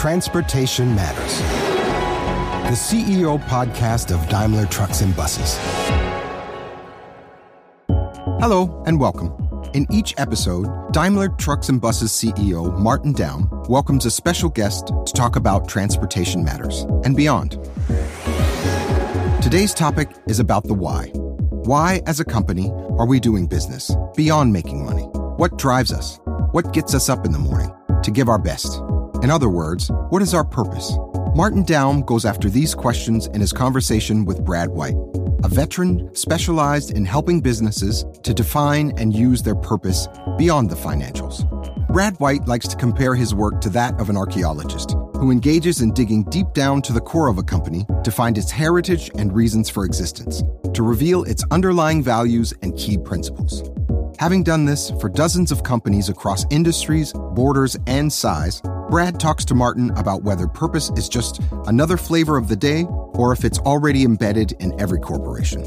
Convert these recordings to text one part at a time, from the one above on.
Transportation Matters, the CEO podcast of Daimler Trucks and Buses. Hello and welcome. In each episode, Daimler Trucks and Buses CEO Martin Daum welcomes a special guest to talk about transportation matters and beyond. Today's topic is about the why. Why, as a company, are we doing business beyond making money? What drives us? What gets us up in the morning to give our best? In other words, what is our purpose? Martin Daum goes after these questions in his conversation with Brad White, a veteran specialized in helping businesses to define and use their purpose beyond the financials. Brad White likes to compare his work to that of an archaeologist who engages in digging deep down to the core of a company to find its heritage and reasons for existence, to reveal its underlying values and key principles. Having done this for dozens of companies across industries, borders, and size, Brad talks to Martin about whether purpose is just another flavor of the day or if it's already embedded in every corporation.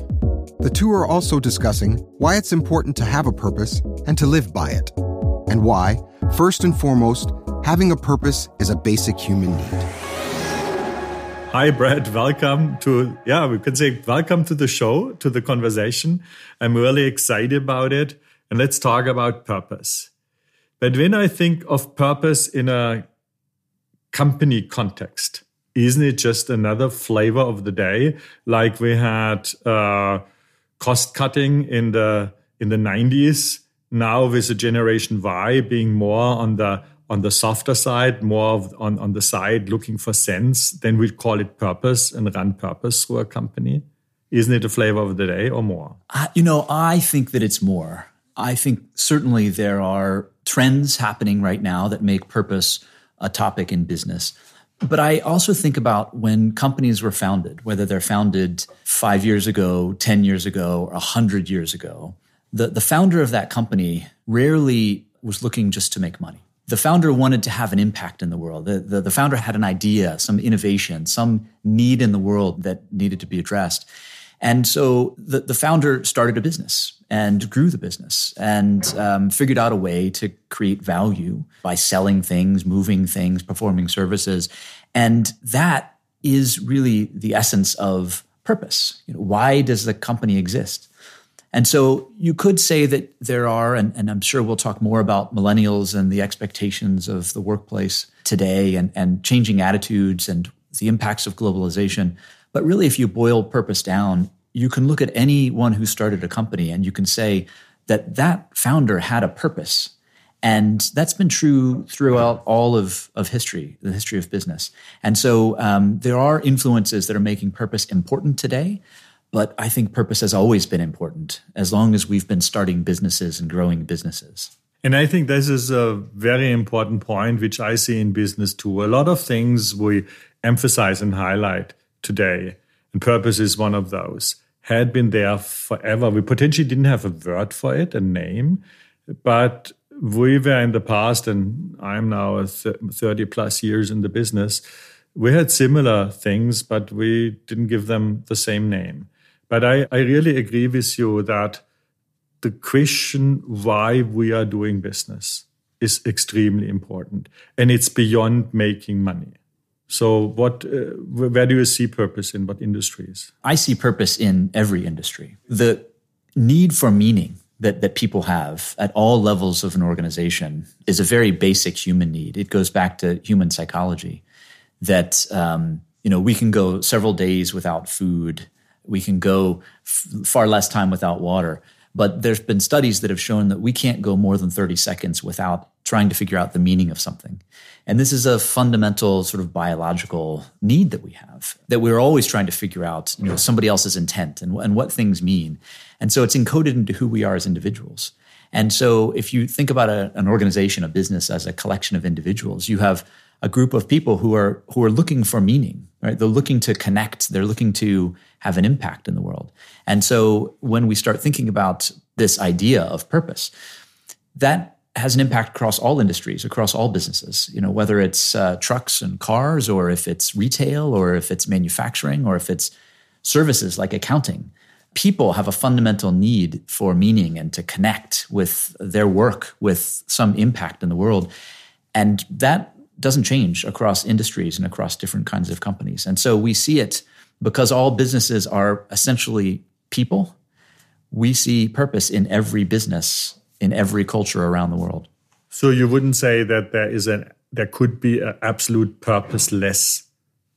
The two are also discussing why it's important to have a purpose and to live by it, and why, first and foremost, having a purpose is a basic human need. Hi, Brad. Welcome to, yeah, we could say welcome to the show, to the conversation. I'm really excited about it. And let's talk about purpose. But when I think of purpose in a company context. Isn't it just another flavor of the day? Like we had uh, cost cutting in the in the 90s. Now with the generation Y being more on the on the softer side, more of, on, on the side looking for sense, then we'd call it purpose and run purpose through a company. Isn't it a flavor of the day or more? Uh, you know, I think that it's more. I think certainly there are trends happening right now that make purpose a topic in business. But I also think about when companies were founded, whether they're founded five years ago, 10 years ago, or 100 years ago. The, the founder of that company rarely was looking just to make money. The founder wanted to have an impact in the world. The, the, the founder had an idea, some innovation, some need in the world that needed to be addressed. And so the, the founder started a business and grew the business and um, figured out a way to create value by selling things, moving things, performing services. And that is really the essence of purpose. You know, why does the company exist? And so you could say that there are, and, and, I'm sure we'll talk more about millennials and the expectations of the workplace today and, and changing attitudes and the impacts of globalization. But really, if you boil purpose down, you can look at anyone who started a company and you can say that that founder had a purpose. And that's been true throughout all of, of history, the history of business. And so um, there are influences that are making purpose important today. But I think purpose has always been important as long as we've been starting businesses and growing businesses. And I think this is a very important point, which I see in business too. A lot of things we emphasize and highlight today and purpose is one of those. Had been there forever. We potentially didn't have a word for it, a name, but we were in the past, and I'm now 30 plus years in the business. We had similar things, but we didn't give them the same name. But I, I really agree with you that the question why we are doing business is extremely important. And it's beyond making money. So, what, uh, where do you see purpose in what industries? I see purpose in every industry. The need for meaning that, that people have at all levels of an organization is a very basic human need. It goes back to human psychology that, um, you know, we can go several days without food. We can go f- far less time without water. But there's been studies that have shown that we can't go more than 30 seconds without trying to figure out the meaning of something. And this is a fundamental sort of biological need that we have, that we're always trying to figure out, you know, somebody else's intent and, and what things mean. And so it's encoded into who we are as individuals. And so if you think about a, an organization, a business as a collection of individuals, you have a group of people who are who are looking for meaning, right? They're looking to connect, they're looking to have an impact in the world. And so when we start thinking about this idea of purpose, that has an impact across all industries, across all businesses. You know, whether it's uh, trucks and cars, or if it's retail, or if it's manufacturing, or if it's services like accounting. People have a fundamental need for meaning and to connect with their work with some impact in the world, and that doesn't change across industries and across different kinds of companies. And so we see it because all businesses are essentially people. We see purpose in every business, in every culture around the world. So you wouldn't say that there is an there could be an absolute purposeless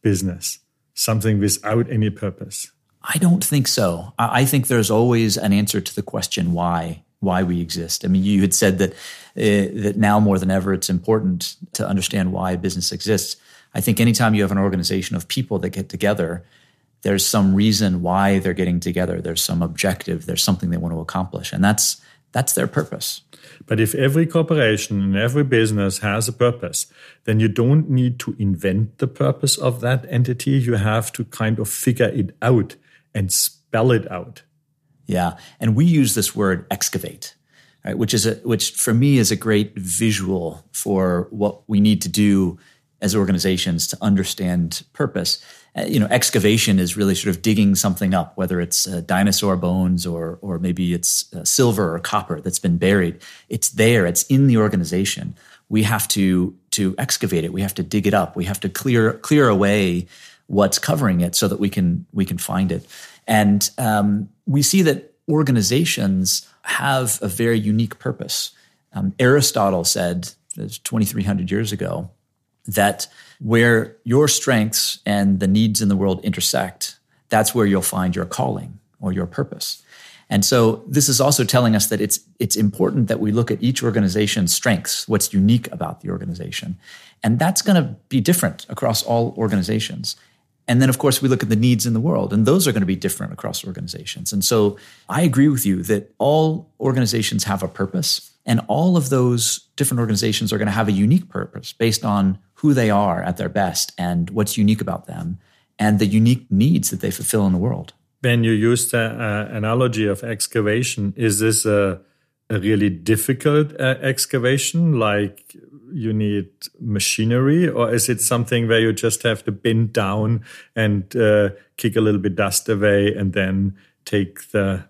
business, something without any purpose. I don't think so. I think there's always an answer to the question why why we exist. I mean, you had said that uh, that now more than ever, it's important to understand why a business exists. I think anytime you have an organization of people that get together, there's some reason why they're getting together. There's some objective. There's something they want to accomplish, and that's that's their purpose. But if every corporation and every business has a purpose, then you don't need to invent the purpose of that entity. You have to kind of figure it out and spell it out. Yeah, and we use this word excavate, right, which is a which for me is a great visual for what we need to do as organizations to understand purpose. Uh, you know, excavation is really sort of digging something up, whether it's uh, dinosaur bones or or maybe it's uh, silver or copper that's been buried. It's there. It's in the organization. We have to to excavate it. We have to dig it up. We have to clear clear away what's covering it so that we can we can find it. And um, we see that organizations have a very unique purpose. Um, Aristotle said 2,300 years ago that where your strengths and the needs in the world intersect, that's where you'll find your calling or your purpose. And so this is also telling us that it's it's important that we look at each organization's strengths, what's unique about the organization. And that's going to be different across all organizations. And then, of course, we look at the needs in the world, and those are going to be different across organizations. And so I agree with you that all organizations have a purpose, and all of those different organizations are going to have a unique purpose based on who they are at their best and what's unique about them and the unique needs that they fulfill in the world. Ben, you used the uh, analogy of excavation. Is this a, a really difficult uh, excavation? Like you need machinery, or is it something where you just have to bend down and uh, kick a little bit dust away, and then take the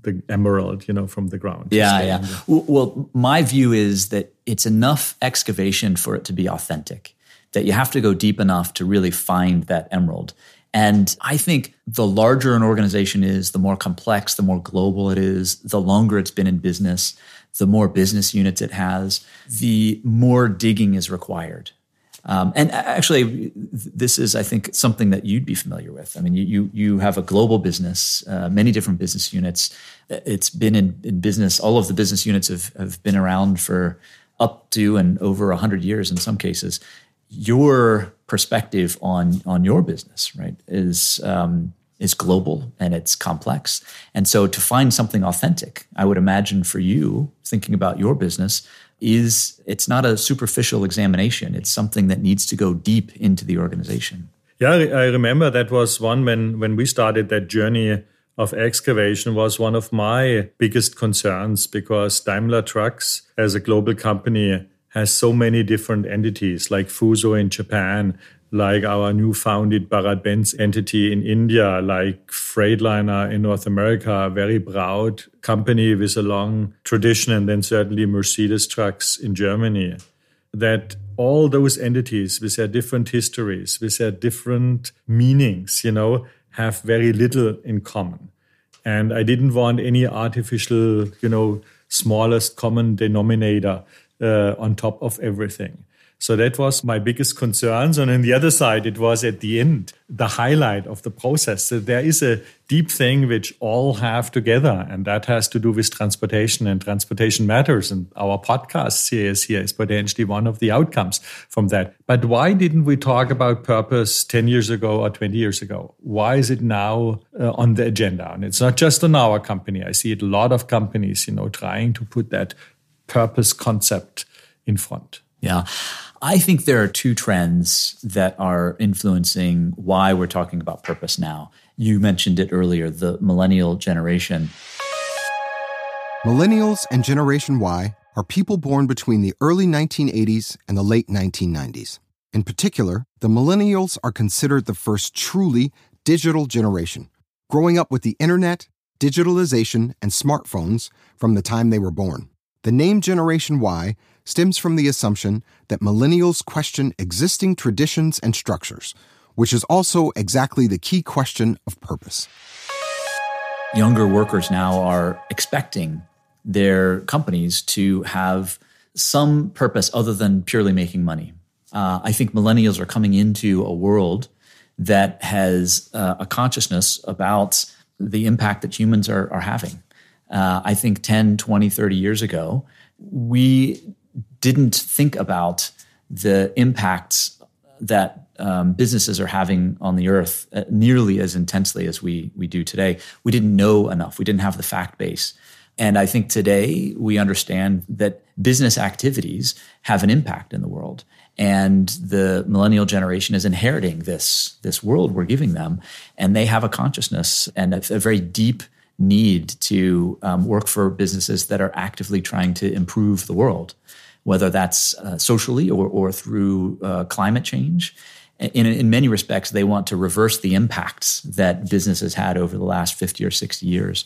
the emerald, you know, from the ground? Yeah, yeah. Well, my view is that it's enough excavation for it to be authentic. That you have to go deep enough to really find that emerald. And I think the larger an organization is, the more complex, the more global it is, the longer it's been in business, the more business units it has, the more digging is required. Um, and actually, this is, I think, something that you'd be familiar with. I mean, you you, have a global business, uh, many different business units. It's been in, in business. All of the business units have, have been around for up to and over hundred years in some cases. Your perspective on on your business, right, is um, is global and it's complex. And so to find something authentic, I would imagine for you thinking about your business is it's not a superficial examination. It's something that needs to go deep into the organization. Yeah, I remember that was one when when we started that journey of excavation was one of my biggest concerns because Daimler Trucks as a global company has so many different entities like Fuso in Japan, like our new founded Bharat Benz entity in India, like Freightliner in North America, a very proud company with a long tradition, and then certainly Mercedes trucks in Germany. That all those entities with their different histories, with their different meanings, you know, have very little in common. And I didn't want any artificial, you know, smallest common denominator uh, on top of everything. So that was my biggest concerns. And on the other side, it was at the end, the highlight of the process. So there is a deep thing which all have together, and that has to do with transportation and transportation matters. And our podcast series here is potentially one of the outcomes from that. But why didn't we talk about purpose 10 years ago or 20 years ago? Why is it now uh, on the agenda? And it's not just on our company. I see it a lot of companies, you know, trying to put that purpose concept in front. Yeah. I think there are two trends that are influencing why we're talking about purpose now. You mentioned it earlier the millennial generation. Millennials and Generation Y are people born between the early 1980s and the late 1990s. In particular, the millennials are considered the first truly digital generation, growing up with the internet, digitalization, and smartphones from the time they were born. The name Generation Y stems from the assumption that millennials question existing traditions and structures, which is also exactly the key question of purpose. Younger workers now are expecting their companies to have some purpose other than purely making money. Uh, I think millennials are coming into a world that has uh, a consciousness about the impact that humans are, are having. Uh, I think 10, 20, 30 years ago, we didn't think about the impacts that um, businesses are having on the earth uh, nearly as intensely as we, we do today. We didn't know enough, we didn't have the fact base. And I think today we understand that business activities have an impact in the world. And the millennial generation is inheriting this, this world we're giving them. And they have a consciousness and a, a very deep need to um, work for businesses that are actively trying to improve the world, whether that's uh, socially or, or through uh, climate change. In, in many respects, they want to reverse the impacts that business has had over the last 50 or 60 years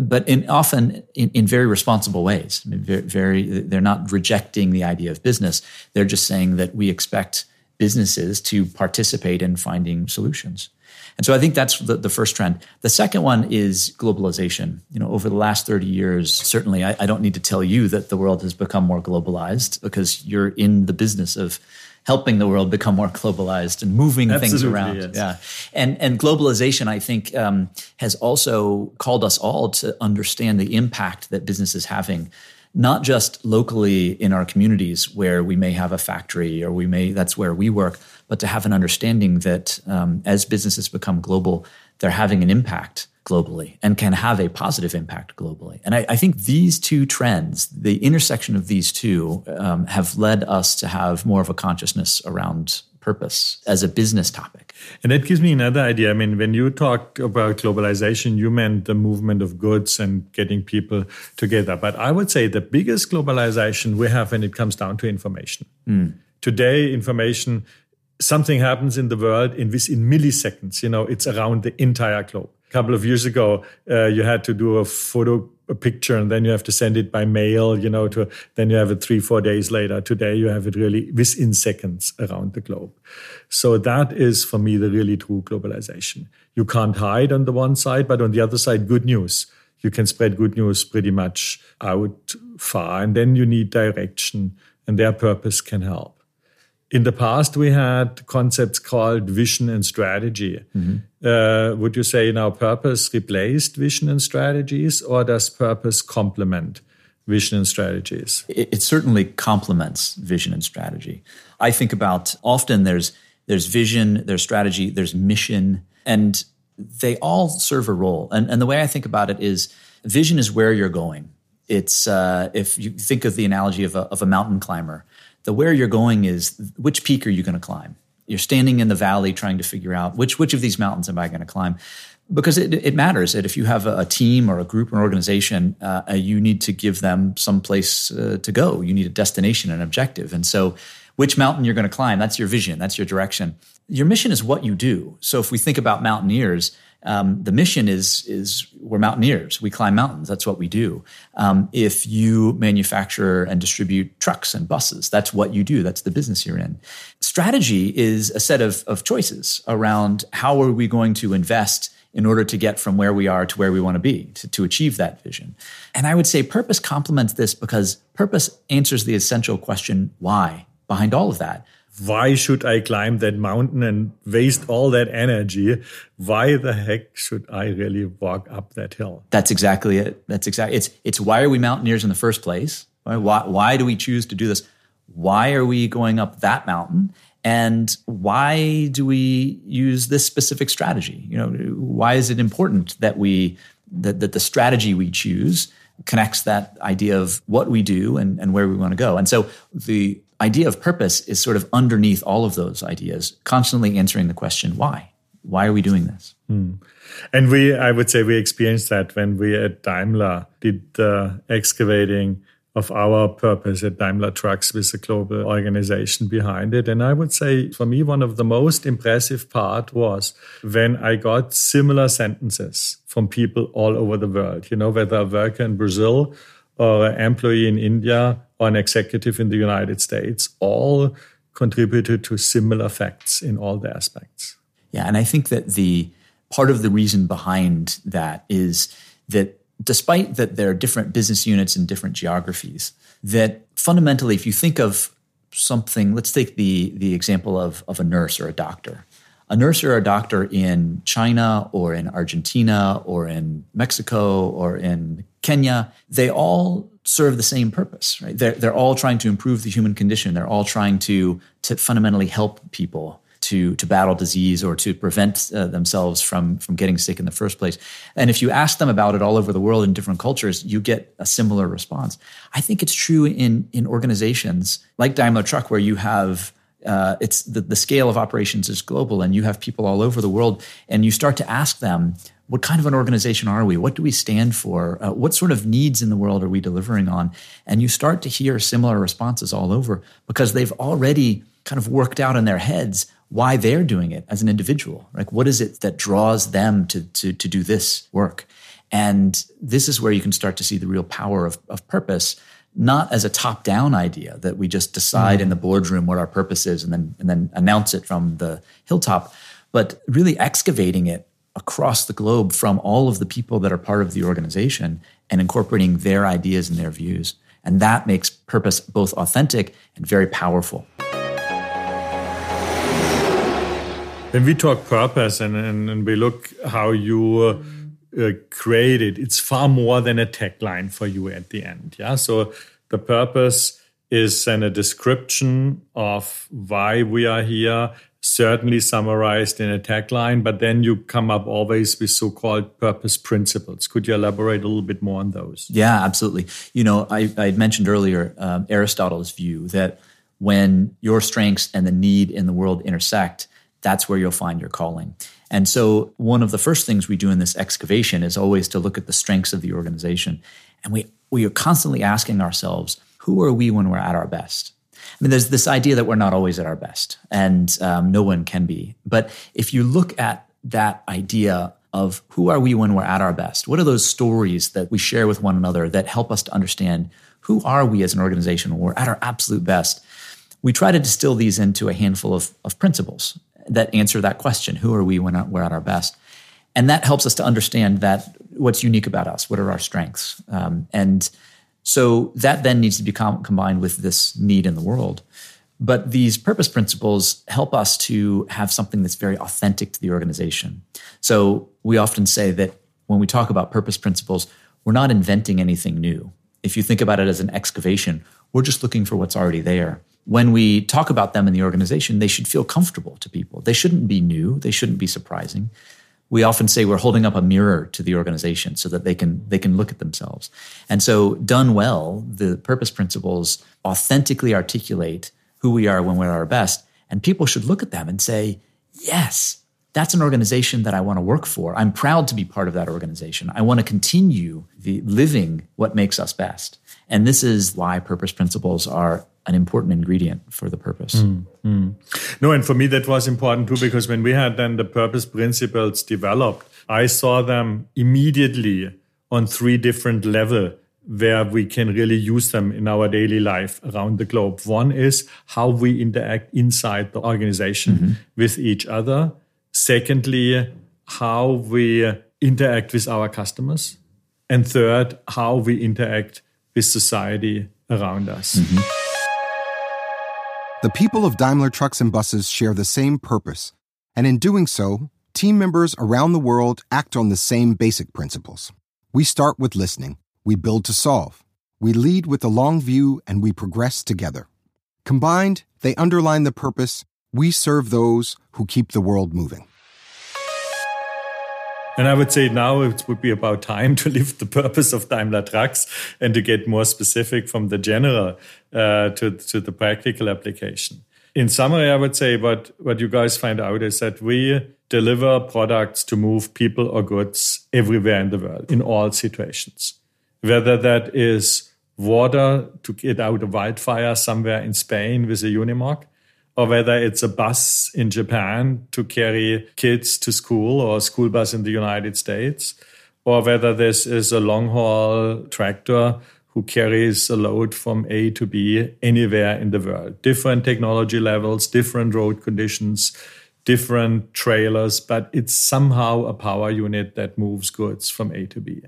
but in, often in, in, very responsible ways. I mean, very, very, they're not rejecting the idea of business. They're just saying that we expect businesses to participate in finding solutions. And so I think that's the, the first trend. The second one is globalization. You know, over the last 30 years, certainly I, I don't need to tell you that the world has become more globalized because you're in the business of helping the world become more globalized and moving Absolutely, things around. Yes. Yeah, and and globalization, I think, um, has also called us all to understand the impact that business is having. Not just locally in our communities where we may have a factory or we may that's where we work, but to have an understanding that um, as businesses become global, they're having an impact globally and can have a positive impact globally. And I, I think these two trends, the intersection of these two, um, have led us to have more of a consciousness around purpose as a business topic. And that gives me another idea. I mean, when you talk about globalization, you meant the movement of goods and getting people together. But I would say the biggest globalization we have when it comes down to information. Mm. Today, information something happens in the world in within milliseconds you know it's around the entire globe. A couple of years ago uh, you had to do a photo a picture and then you have to send it by mail you know to then you have it three four days later. Today you have it really within seconds around the globe. So that is for me the really true globalization. You can't hide on the one side but on the other side good news. You can spread good news pretty much out far and then you need direction and their purpose can help in the past we had concepts called vision and strategy. Mm-hmm. uh, would you say now purpose replaced vision and strategies or does purpose complement vision and strategies? It, it, certainly complements vision and strategy. I think about often there's there's vision there's strategy there's mission and they all serve a role. And, and the way i think about it is vision is where you're going. It's uh, if you think of the analogy of a, of a mountain climber the where you're going is which peak are you going to climb? You're standing in the valley trying to figure out which which of these mountains am I going to climb? Because it, it matters that if you have a, team or a group or an organization, uh, uh, you need to give them some place uh, to go. You need a destination, an objective. And so, which mountain you're going to climb, that's your vision, that's your direction. Your mission is what you do. So, if we think about mountaineers, um, the mission is is we're mountaineers. We climb mountains. That's what we do. Um, if you manufacture and distribute trucks and buses, that's what you do. That's the business you're in. Strategy is a set of, of choices around how are we going to invest in order to get from where we are to where we want to be to, to achieve that vision. And I would say purpose complements this because purpose answers the essential question why behind all of that why should I climb that mountain and waste all that energy? Why the heck should I really walk up that hill? That's exactly it. That's exactly it's it's why are we mountaineers in the first place? Why why do we choose to do this? Why are we going up that mountain? And why do we use this specific strategy? You know, why is it important that we that, that the strategy we choose connects that idea of what we do and, and where we want to go. And so the idea of purpose is sort of underneath all of those ideas, constantly answering the question, why? Why are we doing this? Hmm. And we, I would say, we experienced that when we at Daimler did the excavating of our purpose at Daimler Trucks with a global organization behind it. And I would say for me, one of the most impressive part was when I got similar sentences from people all over the world, you know, whether a worker in Brazil or an employee in India or an executive in the United States, all contributed to similar facts in all the aspects. Yeah, and I think that the part of the reason behind that is that despite that there are different business units in different geographies, that fundamentally, if you think of something, let's take the the example of, of a nurse or a doctor. A nurse or a doctor in China or in Argentina or in Mexico or in Kenya, they all serve the same purpose, right? They're, they're all trying to improve the human condition. They're all trying to, to fundamentally help people to, to battle disease or to prevent uh, themselves from, from getting sick in the first place. And if you ask them about it all over the world in different cultures, you get a similar response. I think it's true in, in organizations like Daimler Truck, where you have uh, it's the, the scale of operations is global and you have people all over the world and you start to ask them what kind of an organization are we? What do we stand for? Uh, what sort of needs in the world are we delivering on? And you start to hear similar responses all over because they've already kind of worked out in their heads why they're doing it as an individual. Like what is it that draws them to, to, to do this work? And this is where you can start to see the real power of, of purpose not as a top down idea that we just decide mm. in the boardroom what our purpose is and then and then announce it from the hilltop, but really excavating it across the globe from all of the people that are part of the organization and incorporating their ideas and their views. And that makes purpose both authentic and very powerful. When we talk purpose and, and, and we look how you uh, uh, created, it's far more than a tagline for you at the end. Yeah. So the purpose is then a description of why we are here, certainly summarized in a tagline, but then you come up always with so called purpose principles. Could you elaborate a little bit more on those? Yeah, absolutely. You know, I, I mentioned earlier um, Aristotle's view that when your strengths and the need in the world intersect, that's where you'll find your calling. And so, one of the first things we do in this excavation is always to look at the strengths of the organization. And we, we are constantly asking ourselves, who are we when we're at our best? I mean, there's this idea that we're not always at our best, and um, no one can be. But if you look at that idea of who are we when we're at our best, what are those stories that we share with one another that help us to understand who are we as an organization when we're at our absolute best? We try to distill these into a handful of, of principles that answer that question who are we when we're at our best and that helps us to understand that what's unique about us what are our strengths um, and so that then needs to be com- combined with this need in the world but these purpose principles help us to have something that's very authentic to the organization so we often say that when we talk about purpose principles we're not inventing anything new if you think about it as an excavation we're just looking for what's already there when we talk about them in the organization, they should feel comfortable to people. They shouldn't be new. They shouldn't be surprising. We often say we're holding up a mirror to the organization so that they can they can look at themselves. And so, done well, the purpose principles authentically articulate who we are when we're at our best, and people should look at them and say, "Yes, that's an organization that I want to work for. I'm proud to be part of that organization. I want to continue the living what makes us best." And this is why purpose principles are an important ingredient for the purpose. Mm, mm. No, and for me that was important too because when we had then the purpose principles developed, I saw them immediately on three different levels where we can really use them in our daily life around the globe. One is how we interact inside the organization mm-hmm. with each other. Secondly, how we interact with our customers. And third, how we interact with society around us. Mm-hmm. The people of Daimler Trucks and Buses share the same purpose, and in doing so, team members around the world act on the same basic principles. We start with listening, we build to solve, we lead with a long view, and we progress together. Combined, they underline the purpose we serve those who keep the world moving. And I would say now it would be about time to lift the purpose of Daimler Trucks and to get more specific from the general uh, to, to the practical application. In summary, I would say what, what you guys find out is that we deliver products to move people or goods everywhere in the world, in all situations. Whether that is water to get out a wildfire somewhere in Spain with a Unimog, or whether it's a bus in Japan to carry kids to school or a school bus in the United States, or whether this is a long haul tractor who carries a load from A to B anywhere in the world. Different technology levels, different road conditions, different trailers, but it's somehow a power unit that moves goods from A to B.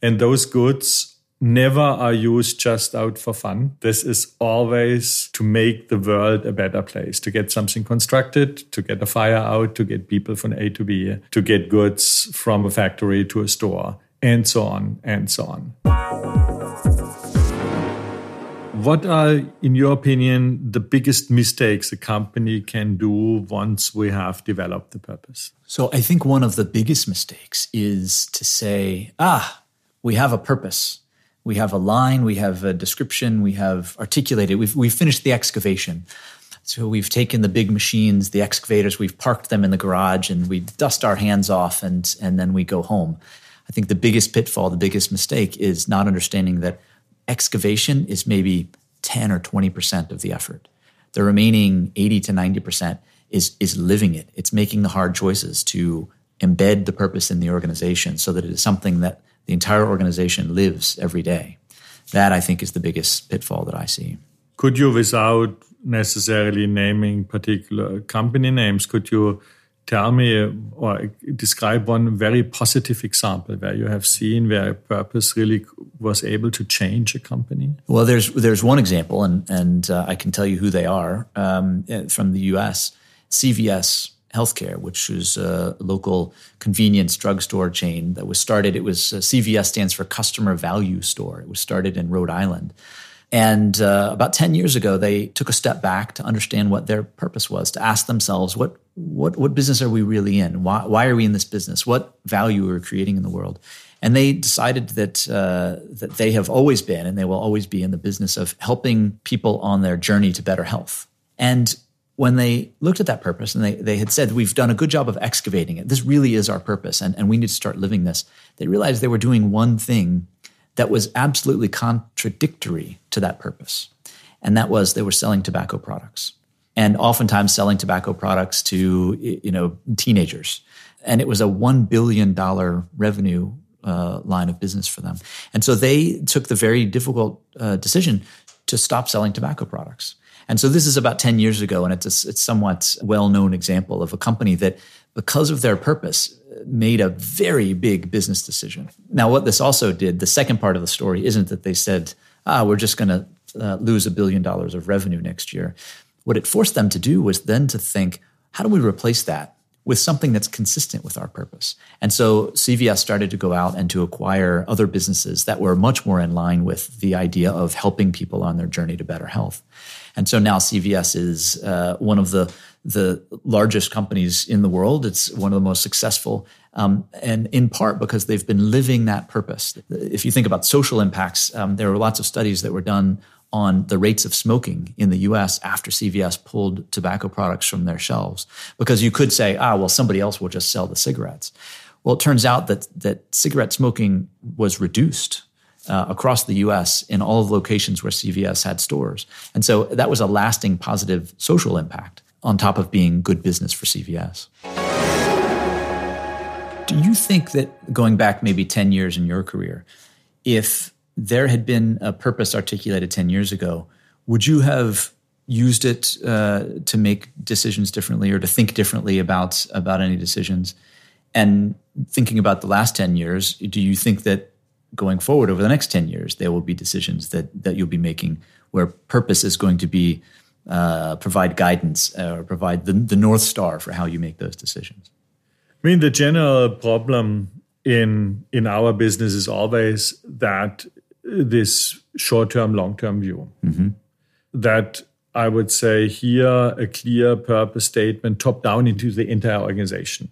And those goods never are used just out for fun. This is always to make the world a better place, to get something constructed, to get a fire out, to get people from A to B, to get goods from a factory to a store, and so on and so on. What are, in your opinion, the biggest mistakes a company can do once we have developed the purpose? So, I think one of the biggest mistakes is to say, ah, we have a purpose. We have a line, we have a description, we have articulated, we've, we've finished the excavation. So we've taken the big machines, the excavators, we've parked them in the garage and we dust our hands off and, and then we go home. I think the biggest pitfall, the biggest mistake is not understanding that excavation is maybe 10 or 20% of the effort. The remaining 80 to 90% is, is living it. It's making the hard choices to embed the purpose in the organization so that it is something that the entire organization lives every day. That I think is the biggest pitfall that I see. Could you, without necessarily naming particular company names, could you tell me or describe one very positive example where you have seen where a purpose really was able to change a company? Well, there's there's one example, and and uh, I can tell you who they are um, from the U.S. CVS Healthcare, which is a local convenience drugstore chain that was started. It was uh, CVS stands for Customer Value Store. It was started in Rhode Island. And uh, about 10 years ago, they took a step back to understand what their purpose was, to ask themselves, what, what, what business are we really in? Why, why are we in this business? What value are we creating in the world? And they decided that, uh, that they have always been and they will always be in the business of helping people on their journey to better health. And when they looked at that purpose and they, they had said, We've done a good job of excavating it, this really is our purpose, and, and we need to start living this, they realized they were doing one thing that was absolutely contradictory to that purpose. And that was they were selling tobacco products and oftentimes selling tobacco products to you know teenagers. And it was a $1 billion revenue uh, line of business for them. And so they took the very difficult uh, decision to stop selling tobacco products. And so this is about 10 years ago, and it's a it's somewhat well known example of a company that, because of their purpose, made a very big business decision. Now, what this also did, the second part of the story isn't that they said, ah, we're just going to uh, lose a billion dollars of revenue next year. What it forced them to do was then to think, how do we replace that with something that's consistent with our purpose. And so CVS started to go out and to acquire other businesses that were much more in line with the idea of helping people on their journey to better health. And so now CVS is uh, one of the the largest companies in the world. It's one of the most successful, um, and in part because they've been living that purpose. If you think about social impacts, um, there were lots of studies that were done on the rates of smoking in the US after CVS pulled tobacco products from their shelves. Because you could say, ah, well, somebody else will just sell the cigarettes. Well, it turns out that, that cigarette smoking was reduced uh, across the US in all of locations where CVS had stores. And so that was a lasting positive social impact on top of being good business for CVS. Do you think that going back maybe 10 years in your career, if there had been a purpose articulated 10 years ago, would you have used it uh, to make decisions differently or to think differently about, about any decisions? And thinking about the last 10 years, do you think that going forward over the next 10 years, there will be decisions that, that you'll be making where purpose is going to be uh, provide guidance uh, or provide the, the North Star for how you make those decisions? I mean, the general problem in in our business is always that this short term, long term view. Mm-hmm. That I would say here a clear purpose statement top down into the entire organization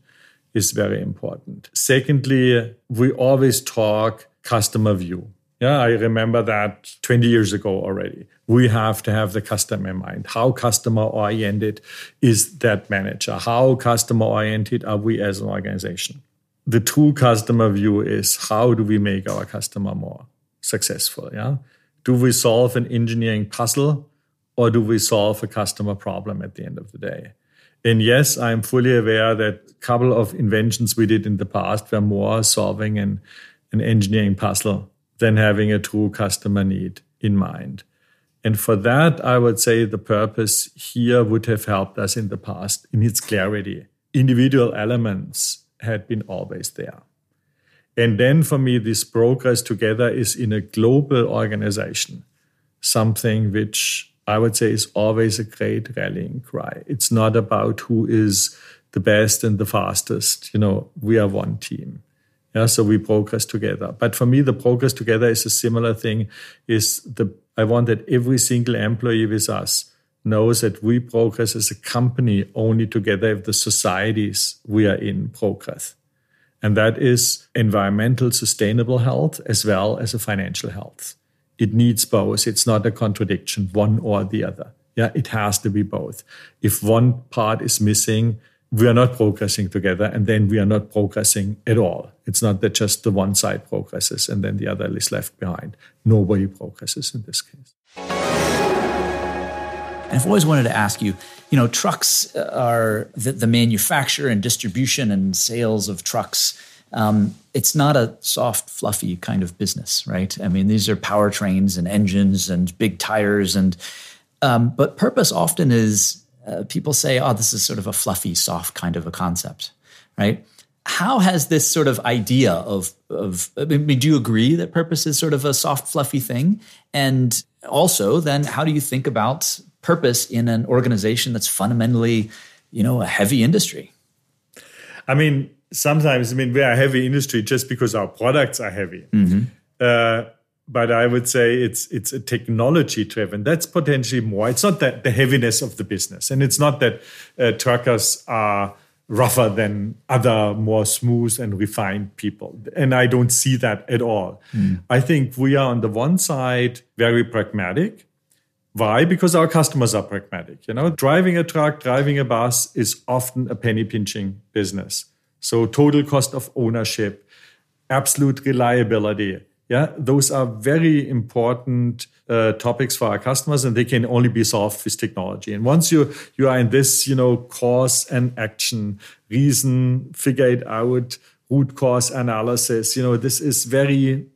is very important. Secondly, we always talk customer view. Yeah, I remember that 20 years ago already. We have to have the customer in mind. How customer oriented is that manager? How customer oriented are we as an organization? The true customer view is how do we make our customer more successful? Yeah. Do we solve an engineering puzzle or do we solve a customer problem at the end of the day? And yes, I'm fully aware that a couple of inventions we did in the past were more solving an, an engineering puzzle than having a true customer need in mind. And for that, I would say the purpose here would have helped us in the past in its clarity. Individual elements had been always there. And then for me, this progress together is in a global organization, something which I would say is always a great rallying cry. It's not about who is the best and the fastest. You know, we are one team. Yeah, so we progress together. But for me, the progress together is a similar thing. Is the I want that every single employee with us knows that we progress as a company only together if the societies we are in progress. And that is environmental sustainable health as well as a financial health. It needs both. It's not a contradiction, one or the other. Yeah, it has to be both. If one part is missing, we are not progressing together and then we are not progressing at all. It's not that just the one side progresses and then the other is left behind. Nobody progresses in this case. And I've always wanted to ask you, you know, trucks are the, the manufacture and distribution and sales of trucks. Um, it's not a soft, fluffy kind of business, right? I mean, these are powertrains and engines and big tires, and um, but purpose often is uh, people say, oh, this is sort of a fluffy, soft kind of a concept, right? How has this sort of idea of, of I mean, do you agree that purpose is sort of a soft, fluffy thing? And also, then, how do you think about purpose in an organization that's fundamentally, you know, a heavy industry? I mean, sometimes, I mean, we are a heavy industry just because our products are heavy. Mm-hmm. Uh, but I would say it's it's a technology driven. That's potentially more. It's not that the heaviness of the business, and it's not that uh, truckers are rougher than other more smooth and refined people. And I don't see that at all. Mm. I think we are on the one side very pragmatic. Why? Because our customers are pragmatic. You know, driving a truck, driving a bus is often a penny pinching business. So total cost of ownership, absolute reliability, yeah, those are very important uh, topics for our customers, and they can only be solved with technology. And once you you are in this, you know, cause and action, reason, figure it out, root cause analysis, you know, this is very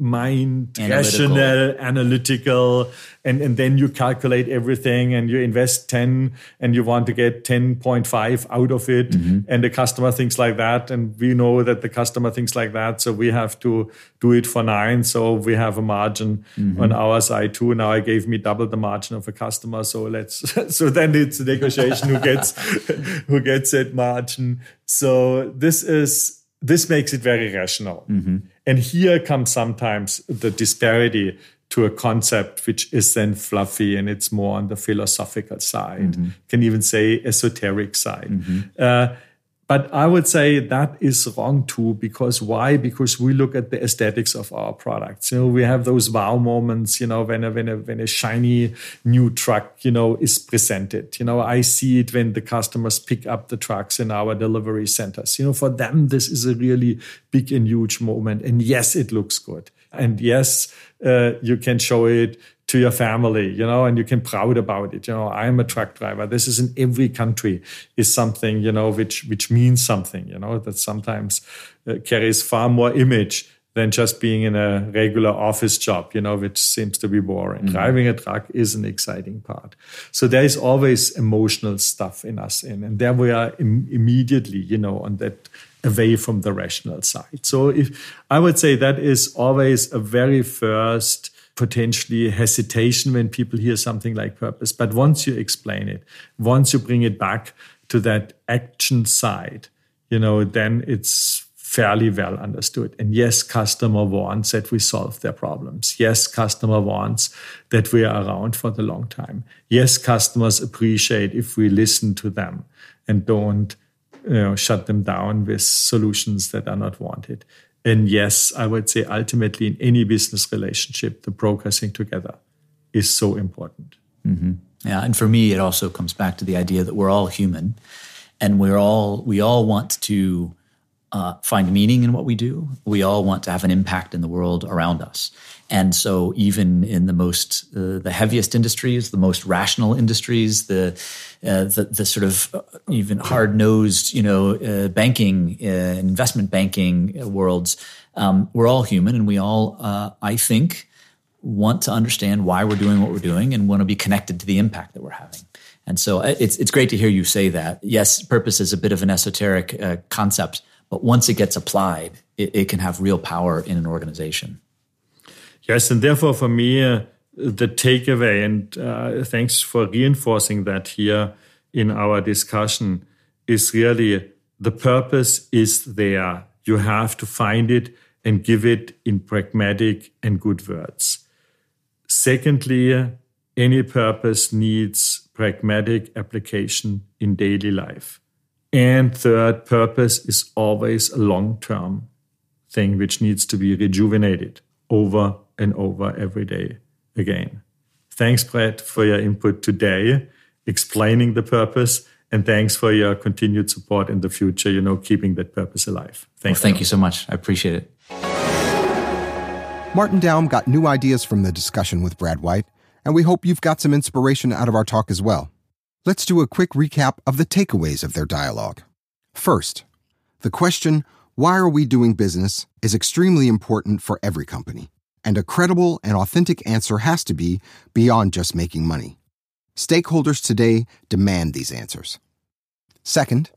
mind analytical. rational analytical and and then you calculate everything and you invest 10 and you want to get 10.5 out of it mm-hmm. and the customer thinks like that and we know that the customer thinks like that so we have to do it for 9 so we have a margin mm-hmm. on our side too now i gave me double the margin of a customer so let's so then it's a negotiation who gets who gets that margin so this is this makes it very rational. Mm-hmm. And here comes sometimes the disparity to a concept which is then fluffy and it's more on the philosophical side, mm-hmm. can even say esoteric side. Mm-hmm. Uh, but I would say that is wrong too, because why? Because we look at the aesthetics of our products. You know, we have those wow moments, you know, when a, when a, when a shiny new truck, you know, is presented. You know, I see it when the customers pick up the trucks in our delivery centers. You know, for them, this is a really big and huge moment. And yes, it looks good. And yes, uh, you can show it to your family, you know, and you can proud about it. You know, I'm a truck driver. This is in every country is something, you know, which which means something, you know, that sometimes uh, carries far more image than just being in a regular office job, you know, which seems to be boring. Mm-hmm. Driving a truck is an exciting part. So there is always emotional stuff in us in, and there we are Im- immediately, you know, on that away from the rational side. So if I would say that is always a very first potentially hesitation when people hear something like purpose. But once you explain it, once you bring it back to that action side, you know, then it's fairly well understood. And yes, customer wants that we solve their problems. Yes, customer wants that we are around for the long time. Yes, customers appreciate if we listen to them and don't you know, shut them down with solutions that are not wanted. And yes, I would say ultimately in any business relationship, the progressing together is so important. Mm-hmm. Yeah, and for me, it also comes back to the idea that we're all human, and we're all we all want to uh, find meaning in what we do. We all want to have an impact in the world around us. And so, even in the most, uh, the heaviest industries, the most rational industries, the uh, the, the, sort of uh, even hard nosed, you know, uh, banking, uh, investment banking worlds, um, we're all human, and we all, I think, want to understand why we're doing what we're doing, and want to be connected to the impact that we're having. And so, it's it's great to hear you say that. Yes, purpose is a bit of an esoteric concept but once it gets applied, it, it can have real power in an organization. Yes, and therefore, for me, uh, the takeaway, and uh, thanks for reinforcing that here in our discussion, is really the purpose is there. You have to find it and give it in pragmatic and good words. Secondly, any purpose needs pragmatic application in daily life. And third, purpose is always a long term thing which needs to be rejuvenated over and over every day again. Thanks, Brett, for your input today, explaining the purpose. And thanks for your continued support in the future, you know, keeping that purpose alive. Thank well, Thank you so much. I appreciate it. Martin Daum got new ideas from the discussion with Brad White, and we hope you've got some inspiration out of our talk as well. Let's do a quick recap of the takeaways of their dialogue. First, the question, why are we doing business, is extremely important for every company, and a credible and authentic answer has to be beyond just making money. Stakeholders today demand these answers. Second,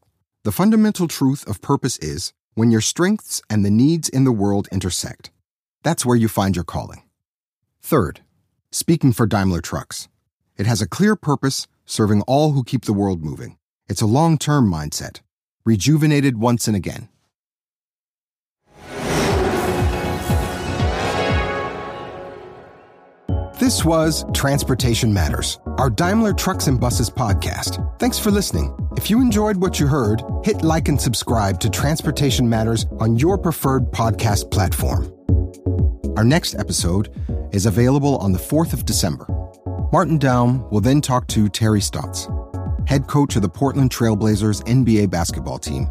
the fundamental truth of purpose is when your strengths and the needs in the world intersect. That's where you find your calling. Third, speaking for Daimler Trucks, it has a clear purpose serving all who keep the world moving. It's a long term mindset, rejuvenated once and again. This was Transportation Matters, our Daimler Trucks and Buses podcast. Thanks for listening. If you enjoyed what you heard, hit like and subscribe to Transportation Matters on your preferred podcast platform. Our next episode is available on the 4th of December. Martin Daum will then talk to Terry Stotts, head coach of the Portland Trailblazers NBA basketball team,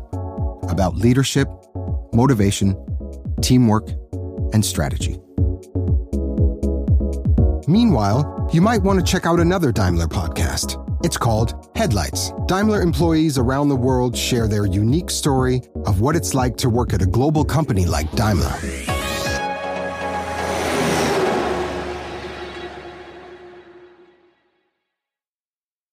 about leadership, motivation, teamwork, and strategy. Meanwhile, you might want to check out another Daimler podcast. It's called Headlights. Daimler employees around the world share their unique story of what it's like to work at a global company like Daimler.